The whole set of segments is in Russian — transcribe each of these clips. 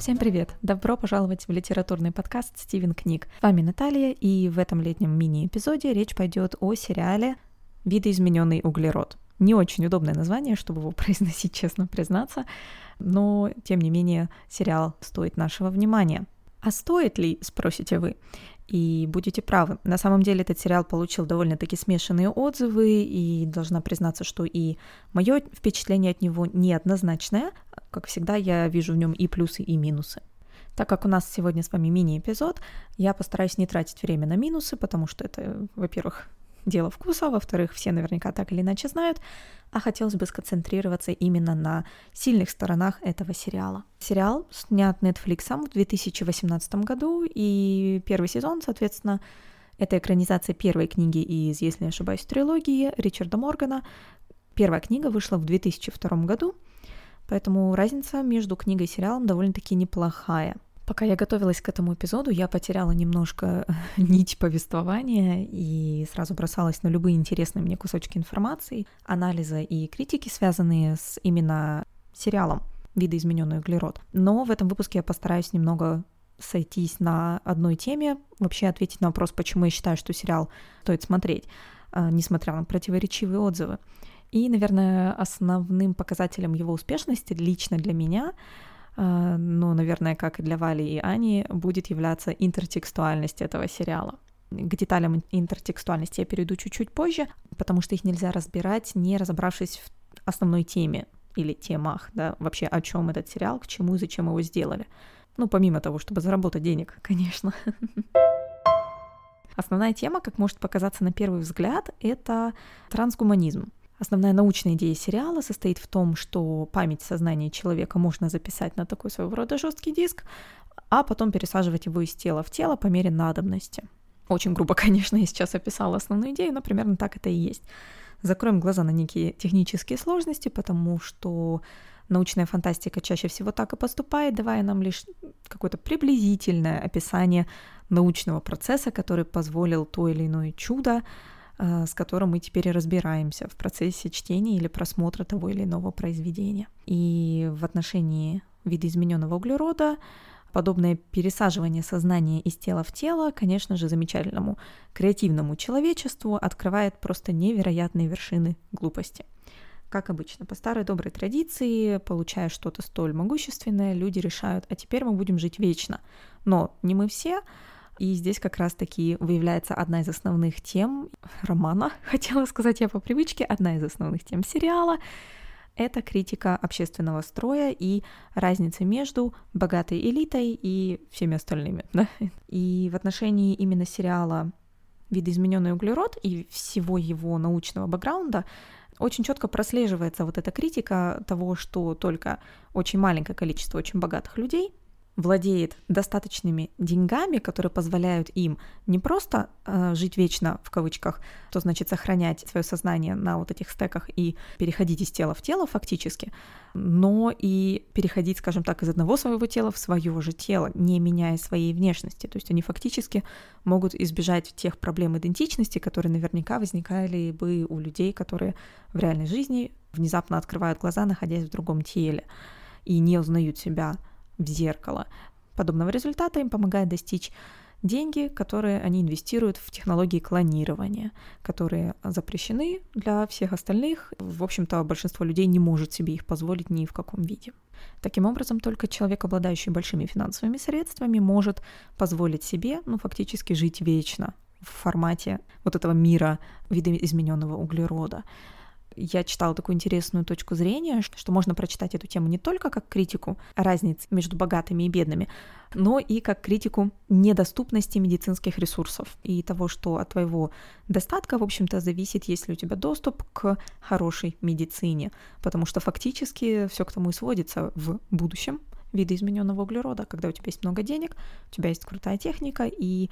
Всем привет! Добро пожаловать в литературный подкаст «Стивен книг». С вами Наталья, и в этом летнем мини-эпизоде речь пойдет о сериале «Видоизмененный углерод». Не очень удобное название, чтобы его произносить, честно признаться, но, тем не менее, сериал стоит нашего внимания. А стоит ли, спросите вы? И будете правы. На самом деле этот сериал получил довольно-таки смешанные отзывы, и должна признаться, что и мое впечатление от него неоднозначное. Как всегда, я вижу в нем и плюсы, и минусы. Так как у нас сегодня с вами мини-эпизод, я постараюсь не тратить время на минусы, потому что это, во-первых, дело вкуса, во-вторых, все наверняка так или иначе знают, а хотелось бы сконцентрироваться именно на сильных сторонах этого сериала. Сериал снят Netflix в 2018 году, и первый сезон, соответственно, это экранизация первой книги из, если не ошибаюсь, трилогии Ричарда Моргана. Первая книга вышла в 2002 году, поэтому разница между книгой и сериалом довольно-таки неплохая — Пока я готовилась к этому эпизоду, я потеряла немножко нить повествования и сразу бросалась на любые интересные мне кусочки информации, анализа и критики, связанные с именно сериалом «Видоизмененный углерод». Но в этом выпуске я постараюсь немного сойтись на одной теме, вообще ответить на вопрос, почему я считаю, что сериал стоит смотреть, а, несмотря на противоречивые отзывы. И, наверное, основным показателем его успешности лично для меня — а, но, наверное, как и для Вали и Ани, будет являться интертекстуальность этого сериала. К деталям интертекстуальности я перейду чуть-чуть позже, потому что их нельзя разбирать, не разобравшись в основной теме или темах, да, вообще о чем этот сериал, к чему и зачем его сделали. Ну, помимо того, чтобы заработать денег, конечно. Основная тема, как может показаться на первый взгляд, это трансгуманизм. Основная научная идея сериала состоит в том, что память сознания человека можно записать на такой своего рода жесткий диск, а потом пересаживать его из тела в тело по мере надобности. Очень грубо, конечно, я сейчас описала основную идею, но примерно так это и есть. Закроем глаза на некие технические сложности, потому что научная фантастика чаще всего так и поступает, давая нам лишь какое-то приблизительное описание научного процесса, который позволил то или иное чудо с которым мы теперь разбираемся в процессе чтения или просмотра того или иного произведения. И в отношении видоизмененного углерода подобное пересаживание сознания из тела в тело, конечно же, замечательному креативному человечеству открывает просто невероятные вершины глупости. Как обычно, по старой доброй традиции, получая что-то столь могущественное, люди решают, а теперь мы будем жить вечно. Но не мы все, и здесь как раз-таки выявляется одна из основных тем романа, хотела сказать я по привычке, одна из основных тем сериала. Это критика общественного строя и разницы между богатой элитой и всеми остальными. Да? И в отношении именно сериала «Видоизмененный углерод» и всего его научного бэкграунда очень четко прослеживается вот эта критика того, что только очень маленькое количество очень богатых людей владеет достаточными деньгами, которые позволяют им не просто э, жить вечно в кавычках, то значит сохранять свое сознание на вот этих стеках и переходить из тела в тело фактически, но и переходить, скажем так, из одного своего тела в свое же тело, не меняя своей внешности. То есть они фактически могут избежать тех проблем идентичности, которые наверняка возникали бы у людей, которые в реальной жизни внезапно открывают глаза, находясь в другом теле и не узнают себя в зеркало. Подобного результата им помогает достичь деньги, которые они инвестируют в технологии клонирования, которые запрещены для всех остальных. В общем-то, большинство людей не может себе их позволить ни в каком виде. Таким образом, только человек, обладающий большими финансовыми средствами, может позволить себе, ну, фактически жить вечно в формате вот этого мира видоизмененного углерода я читала такую интересную точку зрения, что можно прочитать эту тему не только как критику разниц между богатыми и бедными, но и как критику недоступности медицинских ресурсов и того, что от твоего достатка, в общем-то, зависит, есть ли у тебя доступ к хорошей медицине, потому что фактически все к тому и сводится в будущем видоизмененного углерода, когда у тебя есть много денег, у тебя есть крутая техника, и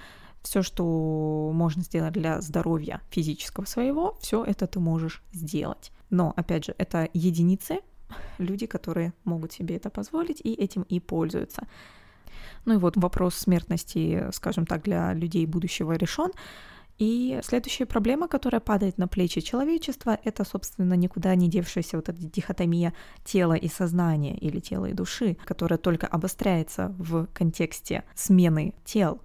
все, что можно сделать для здоровья физического своего, все это ты можешь сделать. Но, опять же, это единицы, люди, которые могут себе это позволить и этим и пользуются. Ну и вот вопрос смертности, скажем так, для людей будущего решен. И следующая проблема, которая падает на плечи человечества, это, собственно, никуда не девшаяся вот эта дихотомия тела и сознания или тела и души, которая только обостряется в контексте смены тел.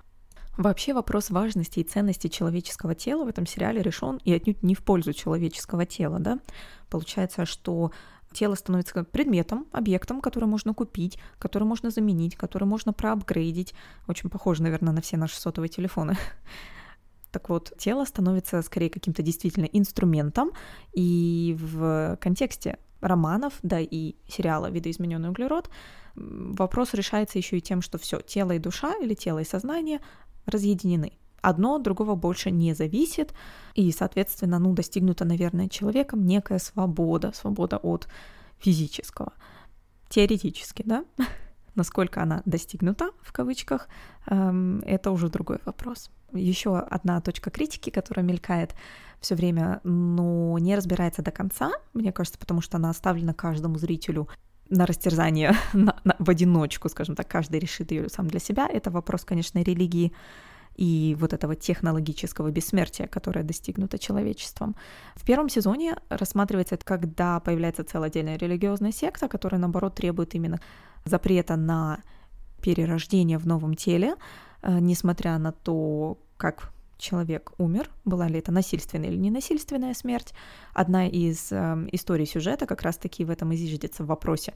Вообще вопрос важности и ценности человеческого тела в этом сериале решен и отнюдь не в пользу человеческого тела, да. Получается, что тело становится предметом, объектом, который можно купить, который можно заменить, который можно проапгрейдить. Очень похоже, наверное, на все наши сотовые телефоны. Так вот, тело становится скорее каким-то действительно инструментом, и в контексте романов, да и сериала «Видоизмененный углерод» вопрос решается еще и тем, что все тело и душа или тело и сознание разъединены. Одно от другого больше не зависит, и, соответственно, ну, достигнута, наверное, человеком некая свобода, свобода от физического. Теоретически, да? Насколько она достигнута, в кавычках, эм, это уже другой вопрос еще одна точка критики, которая мелькает все время, но не разбирается до конца, мне кажется, потому что она оставлена каждому зрителю на растерзание на, на, в одиночку, скажем так, каждый решит ее сам для себя. Это вопрос, конечно, религии и вот этого технологического бессмертия, которое достигнуто человечеством. В первом сезоне рассматривается это, когда появляется целая отдельная религиозная секта, которая, наоборот, требует именно запрета на перерождение в новом теле, э, несмотря на то, как человек умер, была ли это насильственная или ненасильственная смерть. Одна из э, историй сюжета как раз-таки в этом и зиждется в вопросе,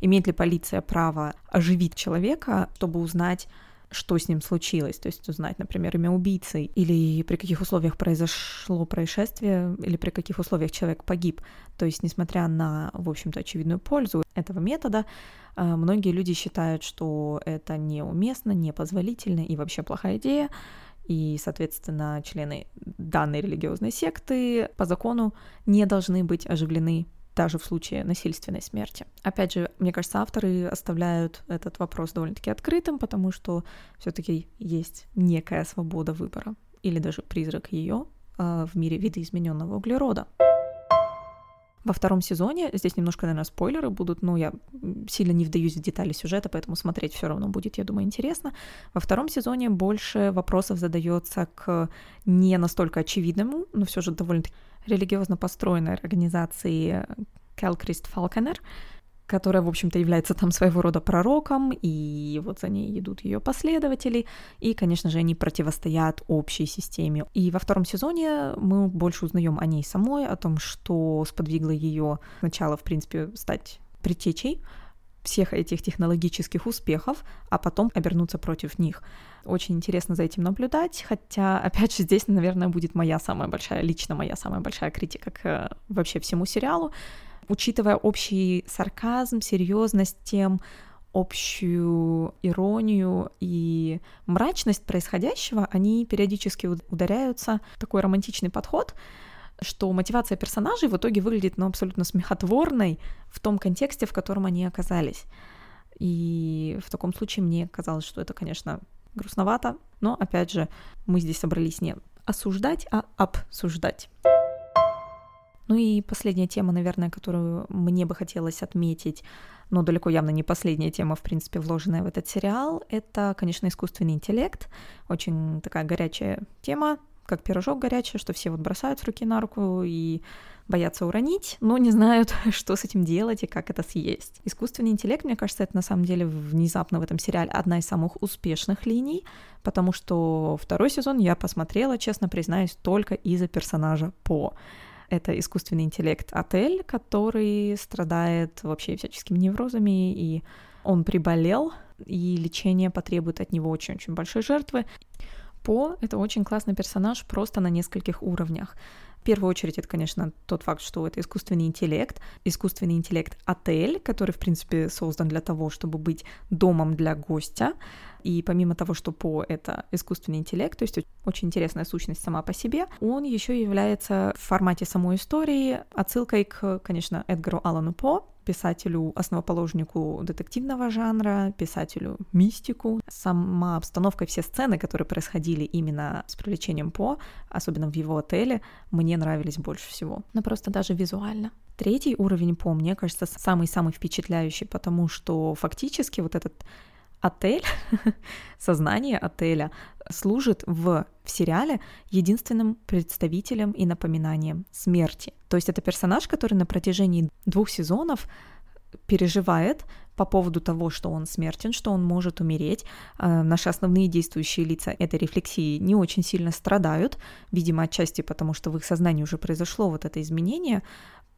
имеет ли полиция право оживить человека, чтобы узнать, что с ним случилось, то есть узнать, например, имя убийцы, или при каких условиях произошло происшествие, или при каких условиях человек погиб. То есть, несмотря на, в общем-то, очевидную пользу этого метода, э, многие люди считают, что это неуместно, непозволительно и вообще плохая идея, и, соответственно, члены данной религиозной секты по закону не должны быть оживлены даже в случае насильственной смерти. Опять же, мне кажется, авторы оставляют этот вопрос довольно-таки открытым, потому что все-таки есть некая свобода выбора или даже призрак ее э, в мире видоизмененного углерода. Во втором сезоне, здесь немножко, наверное, спойлеры будут, но я сильно не вдаюсь в детали сюжета, поэтому смотреть все равно будет, я думаю, интересно. Во втором сезоне больше вопросов задается к не настолько очевидному, но все же довольно-таки религиозно построенной организации Келкрист Фалконер, которая, в общем-то, является там своего рода пророком, и вот за ней идут ее последователи, и, конечно же, они противостоят общей системе. И во втором сезоне мы больше узнаем о ней самой, о том, что сподвигло ее сначала, в принципе, стать предтечей всех этих технологических успехов, а потом обернуться против них. Очень интересно за этим наблюдать, хотя, опять же, здесь, наверное, будет моя самая большая, лично моя самая большая критика к вообще всему сериалу, учитывая общий сарказм, серьезность тем, общую иронию и мрачность происходящего, они периодически ударяются такой романтичный подход, что мотивация персонажей в итоге выглядит ну, абсолютно смехотворной в том контексте, в котором они оказались. И в таком случае мне казалось, что это, конечно, грустновато, но, опять же, мы здесь собрались не осуждать, а обсуждать. Ну и последняя тема, наверное, которую мне бы хотелось отметить, но далеко явно не последняя тема, в принципе, вложенная в этот сериал, это, конечно, искусственный интеллект. Очень такая горячая тема, как пирожок горячий, что все вот бросают с руки на руку и боятся уронить, но не знают, что с этим делать и как это съесть. Искусственный интеллект, мне кажется, это на самом деле внезапно в этом сериале одна из самых успешных линий, потому что второй сезон я посмотрела, честно признаюсь, только из-за персонажа По. Это искусственный интеллект Отель, который страдает вообще всяческими неврозами, и он приболел, и лечение потребует от него очень-очень большой жертвы. По — это очень классный персонаж просто на нескольких уровнях. В первую очередь, это, конечно, тот факт, что это искусственный интеллект, искусственный интеллект-отель, который, в принципе, создан для того, чтобы быть домом для гостя. И помимо того, что По — это искусственный интеллект, то есть очень интересная сущность сама по себе, он еще является в формате самой истории отсылкой к, конечно, Эдгару Аллану По, писателю, основоположнику детективного жанра, писателю мистику. Сама обстановка и все сцены, которые происходили именно с привлечением По, особенно в его отеле, мне нравились больше всего. Ну, просто даже визуально. Третий уровень По, мне кажется, самый-самый впечатляющий, потому что фактически вот этот отель, сознание отеля служит в, в сериале единственным представителем и напоминанием смерти. То есть это персонаж, который на протяжении двух сезонов переживает по поводу того, что он смертен, что он может умереть. Э, наши основные действующие лица этой рефлексии не очень сильно страдают, видимо, отчасти потому, что в их сознании уже произошло вот это изменение,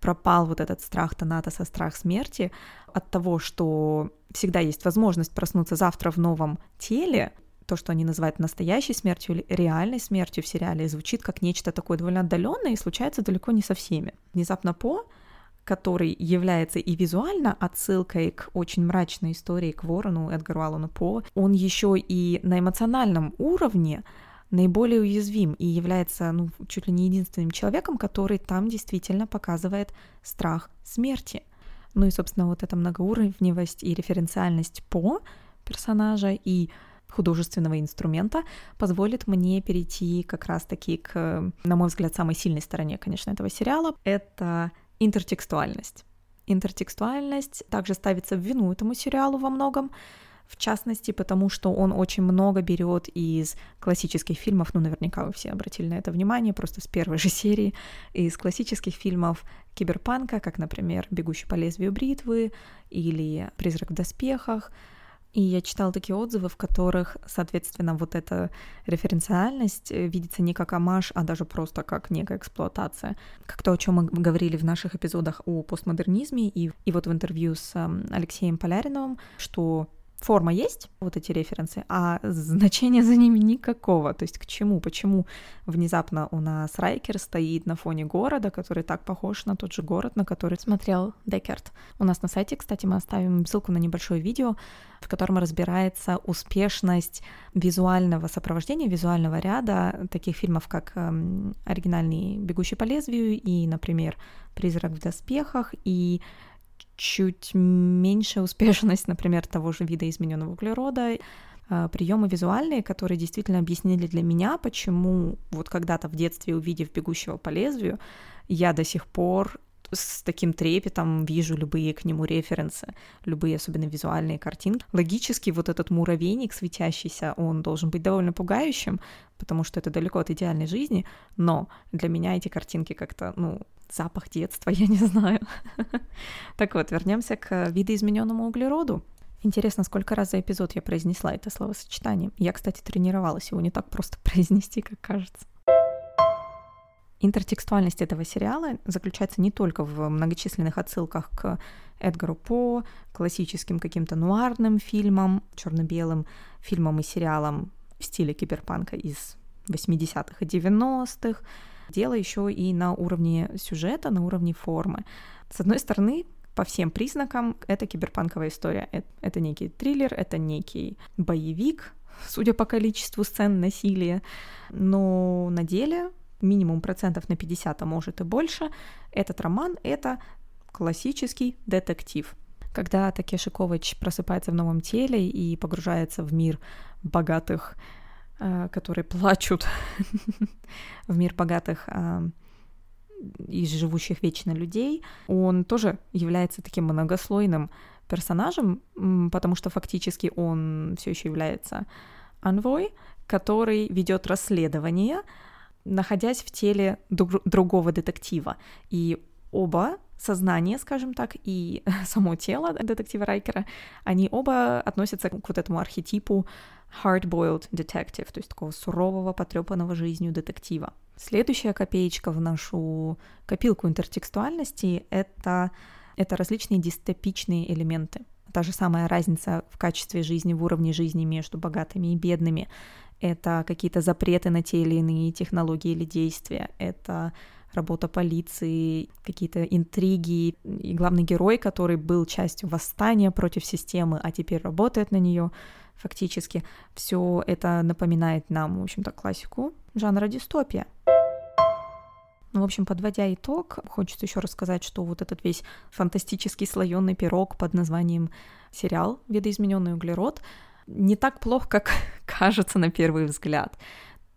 пропал вот этот страх Танатоса, страх смерти от того, что всегда есть возможность проснуться завтра в новом теле, то, что они называют настоящей смертью или реальной смертью в сериале, звучит как нечто такое довольно отдаленное и случается далеко не со всеми. Внезапно по который является и визуально отсылкой к очень мрачной истории к Ворону, Эдгару Аллану По, он еще и на эмоциональном уровне наиболее уязвим и является ну, чуть ли не единственным человеком, который там действительно показывает страх смерти. Ну и, собственно, вот эта многоуровневость и референциальность по персонажа и художественного инструмента позволит мне перейти как раз-таки к, на мой взгляд, самой сильной стороне, конечно, этого сериала. Это интертекстуальность. Интертекстуальность также ставится в вину этому сериалу во многом, в частности, потому что он очень много берет из классических фильмов, ну, наверняка вы все обратили на это внимание, просто с первой же серии, из классических фильмов киберпанка, как, например, «Бегущий по лезвию бритвы» или «Призрак в доспехах», и я читала такие отзывы, в которых, соответственно, вот эта референциальность э, видится не как амаш, а даже просто как некая эксплуатация. Как то, о чем мы говорили в наших эпизодах о постмодернизме, и, и вот в интервью с Алексеем Поляриновым, что форма есть, вот эти референсы, а значения за ними никакого. То есть к чему, почему внезапно у нас Райкер стоит на фоне города, который так похож на тот же город, на который смотрел Декерт. У нас на сайте, кстати, мы оставим ссылку на небольшое видео, в котором разбирается успешность визуального сопровождения, визуального ряда таких фильмов, как эм, оригинальный «Бегущий по лезвию» и, например, «Призрак в доспехах» и чуть меньшая успешность, например, того же вида измененного углерода, а, приемы визуальные, которые действительно объяснили для меня, почему вот когда-то в детстве, увидев бегущего по лезвию, я до сих пор с таким трепетом вижу любые к нему референсы, любые особенно визуальные картинки. Логически вот этот муравейник светящийся, он должен быть довольно пугающим, потому что это далеко от идеальной жизни, но для меня эти картинки как-то, ну, запах детства, я не знаю. Так вот, вернемся к видоизмененному углероду. Интересно, сколько раз за эпизод я произнесла это словосочетание. Я, кстати, тренировалась, его не так просто произнести, как кажется. Интертекстуальность этого сериала заключается не только в многочисленных отсылках к Эдгару По, классическим каким-то нуарным фильмам, черно-белым фильмам и сериалам в стиле киберпанка из 80-х и 90-х, Дело еще и на уровне сюжета, на уровне формы. С одной стороны, по всем признакам это киберпанковая история. Это, это некий триллер, это некий боевик, судя по количеству сцен насилия. Но на деле минимум процентов на 50, а может и больше, этот роман — это классический детектив. Когда Такеши Ковач просыпается в новом теле и погружается в мир богатых Э, которые плачут в мир богатых а, и живущих вечно людей, он тоже является таким многослойным персонажем, потому что фактически он все еще является анвой, который ведет расследование, находясь в теле друг- другого детектива. И оба сознание, скажем так, и само тело детектива Райкера, они оба относятся к вот этому архетипу hard-boiled detective, то есть такого сурового, потрепанного жизнью детектива. Следующая копеечка в нашу копилку интертекстуальности — это, это различные дистопичные элементы. Та же самая разница в качестве жизни, в уровне жизни между богатыми и бедными. Это какие-то запреты на те или иные технологии или действия. Это работа полиции, какие-то интриги. И главный герой, который был частью восстания против системы, а теперь работает на нее, фактически. Все это напоминает нам, в общем-то, классику жанра дистопия. Ну, в общем, подводя итог, хочется еще рассказать, что вот этот весь фантастический слоеный пирог под названием сериал «Видоизмененный углерод» не так плохо, как кажется на первый взгляд.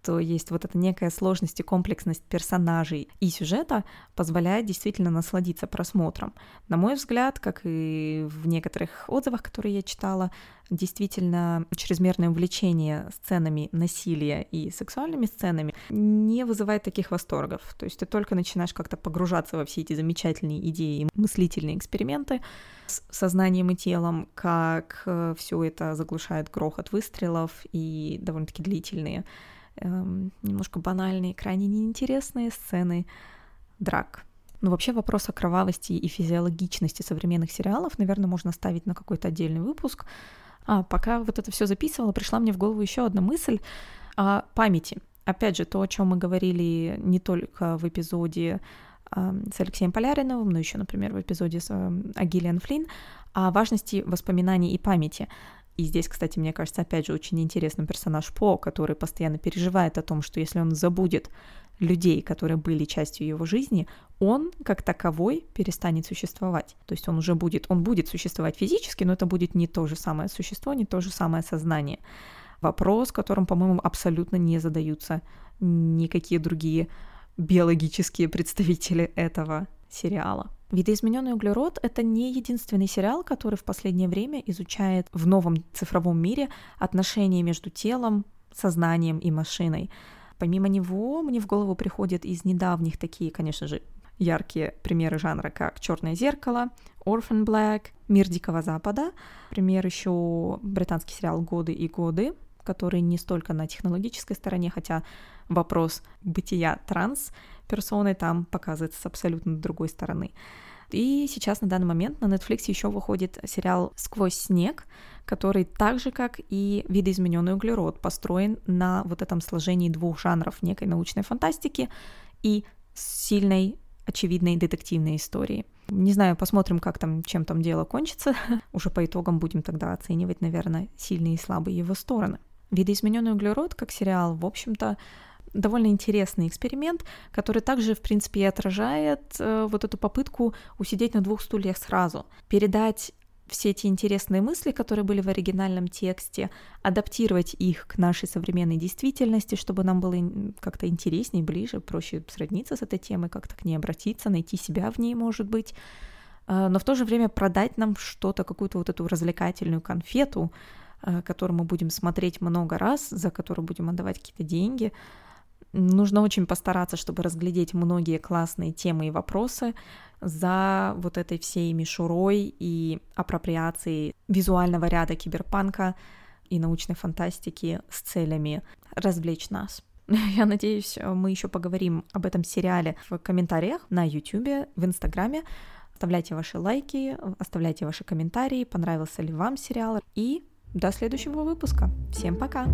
То есть вот эта некая сложность и комплексность персонажей и сюжета позволяет действительно насладиться просмотром. На мой взгляд, как и в некоторых отзывах, которые я читала, действительно чрезмерное увлечение сценами насилия и сексуальными сценами не вызывает таких восторгов. То есть ты только начинаешь как-то погружаться во все эти замечательные идеи и мыслительные эксперименты с сознанием и телом, как э, все это заглушает грохот выстрелов и довольно-таки длительные эм, немножко банальные, крайне неинтересные сцены драк. Но вообще вопрос о кровавости и физиологичности современных сериалов, наверное, можно ставить на какой-то отдельный выпуск. А пока вот это все записывала, пришла мне в голову еще одна мысль о памяти. Опять же, то, о чем мы говорили не только в эпизоде э, с Алексеем Поляриновым, но еще, например, в эпизоде с э, Агилиан Флинн, о важности воспоминаний и памяти. И здесь, кстати, мне кажется, опять же, очень интересный персонаж По, который постоянно переживает о том, что если он забудет людей, которые были частью его жизни, он как таковой перестанет существовать. То есть он уже будет, он будет существовать физически, но это будет не то же самое существо, не то же самое сознание. Вопрос, которым, по-моему, абсолютно не задаются никакие другие биологические представители этого сериала. Видоизмененный углерод — это не единственный сериал, который в последнее время изучает в новом цифровом мире отношения между телом, сознанием и машиной. Помимо него мне в голову приходят из недавних такие, конечно же, яркие примеры жанра, как Черное зеркало, Orphan Black, Мир Дикого Запада, пример еще британский сериал Годы и годы, который не столько на технологической стороне, хотя вопрос бытия транс персоны там показывается с абсолютно другой стороны. И сейчас на данный момент на Netflix еще выходит сериал «Сквозь снег», который так же, как и «Видоизмененный углерод», построен на вот этом сложении двух жанров некой научной фантастики и сильной, очевидной детективной истории. Не знаю, посмотрим, как там, чем там дело кончится. Уже по итогам будем тогда оценивать, наверное, сильные и слабые его стороны. «Видоизмененный углерод» как сериал, в общем-то, довольно интересный эксперимент, который также, в принципе, и отражает э, вот эту попытку усидеть на двух стульях сразу, передать все эти интересные мысли, которые были в оригинальном тексте, адаптировать их к нашей современной действительности, чтобы нам было как-то интереснее, ближе, проще сродниться с этой темой, как-то к ней обратиться, найти себя в ней, может быть, э, но в то же время продать нам что-то, какую-то вот эту развлекательную конфету, э, которую мы будем смотреть много раз, за которую будем отдавать какие-то деньги, Нужно очень постараться, чтобы разглядеть многие классные темы и вопросы за вот этой всей мишурой и апроприацией визуального ряда киберпанка и научной фантастики с целями развлечь нас. Я надеюсь, мы еще поговорим об этом сериале в комментариях на YouTube, в Инстаграме. Оставляйте ваши лайки, оставляйте ваши комментарии, понравился ли вам сериал. И до следующего выпуска. Всем пока!